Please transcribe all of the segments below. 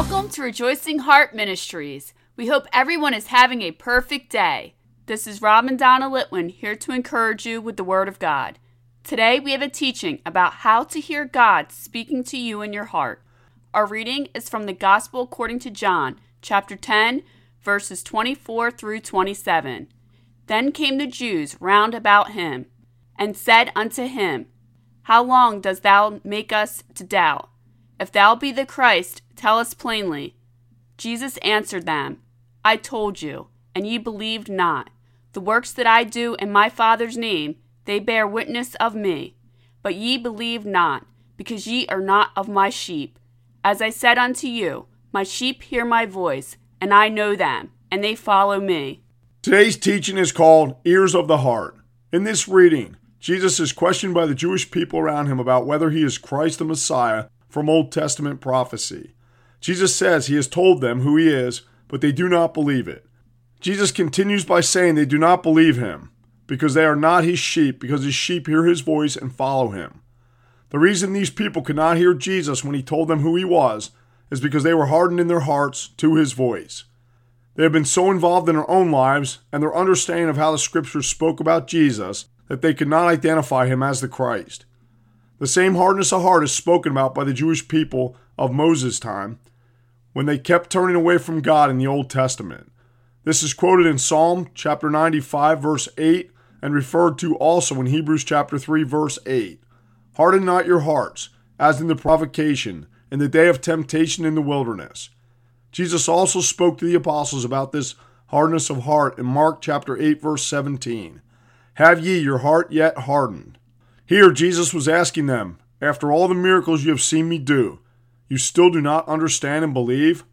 Welcome to Rejoicing Heart Ministries. We hope everyone is having a perfect day. This is Rob and Donna Litwin here to encourage you with the Word of God. Today we have a teaching about how to hear God speaking to you in your heart. Our reading is from the Gospel according to John, chapter 10, verses 24 through 27. Then came the Jews round about him, and said unto him, How long dost thou make us to doubt? If thou be the Christ, tell us plainly. Jesus answered them, I told you, and ye believed not. The works that I do in my Father's name, they bear witness of me. But ye believe not, because ye are not of my sheep. As I said unto you, my sheep hear my voice, and I know them, and they follow me. Today's teaching is called Ears of the Heart. In this reading, Jesus is questioned by the Jewish people around him about whether he is Christ the Messiah from Old Testament prophecy. Jesus says he has told them who he is, but they do not believe it. Jesus continues by saying they do not believe him because they are not his sheep, because his sheep hear his voice and follow him. The reason these people could not hear Jesus when he told them who he was is because they were hardened in their hearts to his voice. They have been so involved in their own lives and their understanding of how the scriptures spoke about Jesus that they could not identify him as the Christ. The same hardness of heart is spoken about by the Jewish people of Moses' time when they kept turning away from God in the Old Testament. This is quoted in Psalm chapter 95 verse 8 and referred to also in Hebrews chapter 3 verse 8. Harden not your hearts, as in the provocation, in the day of temptation in the wilderness Jesus also spoke to the apostles about this hardness of heart in Mark chapter 8 verse 17. Have ye your heart yet hardened? Here Jesus was asking them, after all the miracles you have seen me do, you still do not understand and believe?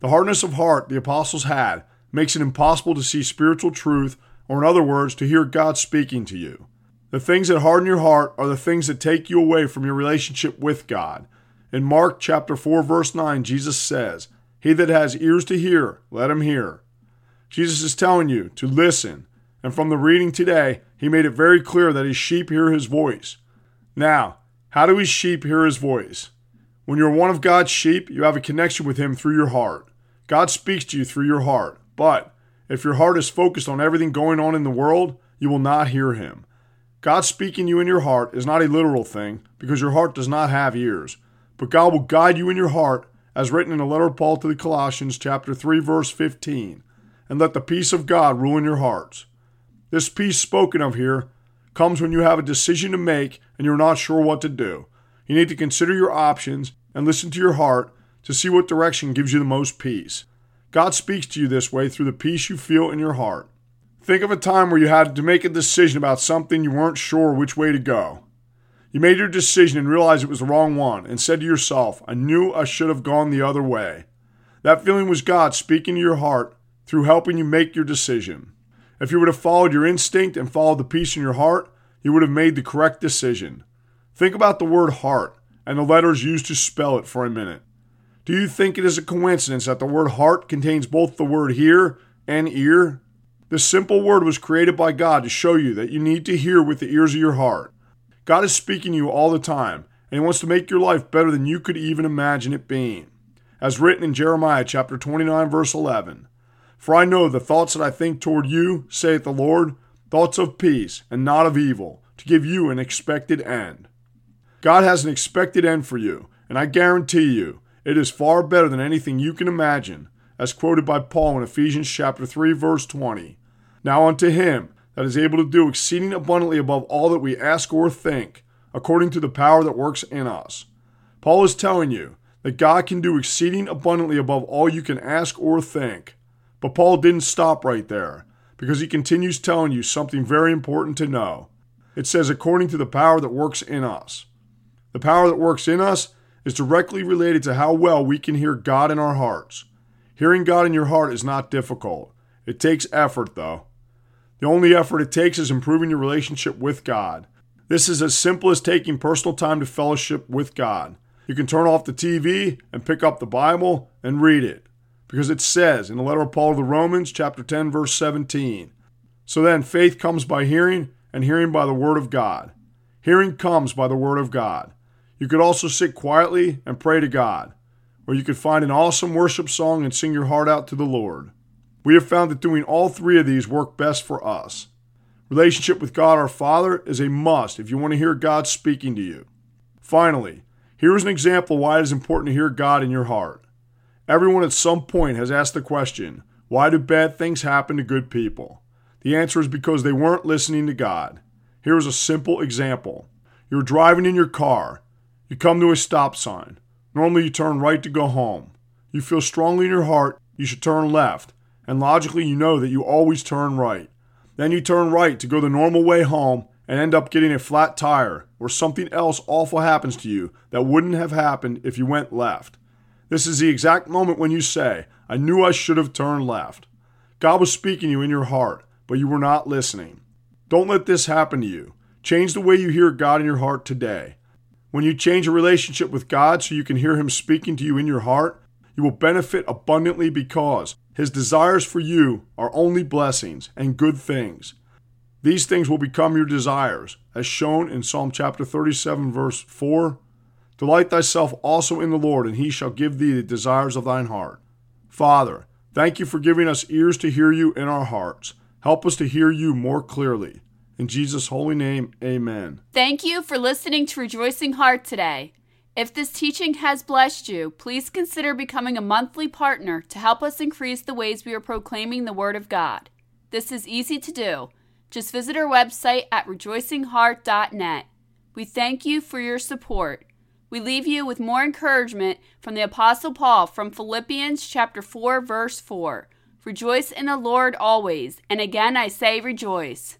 The hardness of heart the apostles had makes it impossible to see spiritual truth, or in other words, to hear God speaking to you. The things that harden your heart are the things that take you away from your relationship with God. In Mark chapter 4 verse 9, Jesus says, he that has ears to hear, let him hear. Jesus is telling you to listen, and from the reading today, he made it very clear that his sheep hear his voice. Now, how do his sheep hear his voice? When you're one of God's sheep, you have a connection with him through your heart. God speaks to you through your heart, but if your heart is focused on everything going on in the world, you will not hear him. God speaking you in your heart is not a literal thing because your heart does not have ears, but God will guide you in your heart as written in the letter of Paul to the Colossians, chapter 3, verse 15, and let the peace of God rule in your hearts. This peace spoken of here comes when you have a decision to make and you're not sure what to do. You need to consider your options and listen to your heart to see what direction gives you the most peace. God speaks to you this way through the peace you feel in your heart. Think of a time where you had to make a decision about something you weren't sure which way to go. You made your decision and realized it was the wrong one and said to yourself, I knew I should have gone the other way. That feeling was God speaking to your heart through helping you make your decision. If you would have followed your instinct and followed the peace in your heart, you would have made the correct decision. Think about the word heart and the letters used to spell it for a minute. Do you think it is a coincidence that the word heart contains both the word hear and ear? This simple word was created by God to show you that you need to hear with the ears of your heart. God is speaking to you all the time, and He wants to make your life better than you could even imagine it being. As written in Jeremiah chapter 29, verse 11 For I know the thoughts that I think toward you, saith the Lord, thoughts of peace and not of evil, to give you an expected end. God has an expected end for you, and I guarantee you, it is far better than anything you can imagine, as quoted by Paul in Ephesians chapter 3, verse 20. Now unto him that is able to do exceeding abundantly above all that we ask or think, according to the power that works in us. Paul is telling you that God can do exceeding abundantly above all you can ask or think. But Paul didn't stop right there, because he continues telling you something very important to know. It says, according to the power that works in us. The power that works in us is directly related to how well we can hear God in our hearts. Hearing God in your heart is not difficult. It takes effort, though. The only effort it takes is improving your relationship with God. This is as simple as taking personal time to fellowship with God. You can turn off the TV and pick up the Bible and read it. Because it says in the letter of Paul to the Romans, chapter 10, verse 17. So then, faith comes by hearing, and hearing by the Word of God. Hearing comes by the Word of God. You could also sit quietly and pray to God. or you could find an awesome worship song and sing your heart out to the Lord. We have found that doing all three of these work best for us. Relationship with God our Father is a must if you want to hear God speaking to you. Finally, here is an example why it is important to hear God in your heart. Everyone at some point has asked the question why do bad things happen to good people? The answer is because they weren't listening to God. Here is a simple example. You're driving in your car. You come to a stop sign. Normally you turn right to go home. You feel strongly in your heart you should turn left, and logically you know that you always turn right. Then you turn right to go the normal way home and end up getting a flat tire or something else awful happens to you that wouldn't have happened if you went left. This is the exact moment when you say, I knew I should have turned left. God was speaking to you in your heart, but you were not listening. Don't let this happen to you. Change the way you hear God in your heart today. When you change a relationship with God so you can hear Him speaking to you in your heart, you will benefit abundantly because His desires for you are only blessings and good things. These things will become your desires, as shown in Psalm chapter 37, verse 4. Delight thyself also in the Lord, and he shall give thee the desires of thine heart. Father, thank you for giving us ears to hear you in our hearts. Help us to hear you more clearly. In Jesus' holy name, amen. Thank you for listening to Rejoicing Heart today. If this teaching has blessed you, please consider becoming a monthly partner to help us increase the ways we are proclaiming the Word of God. This is easy to do. Just visit our website at rejoicingheart.net. We thank you for your support. We leave you with more encouragement from the apostle Paul from Philippians chapter 4 verse 4. Rejoice in the Lord always, and again I say rejoice.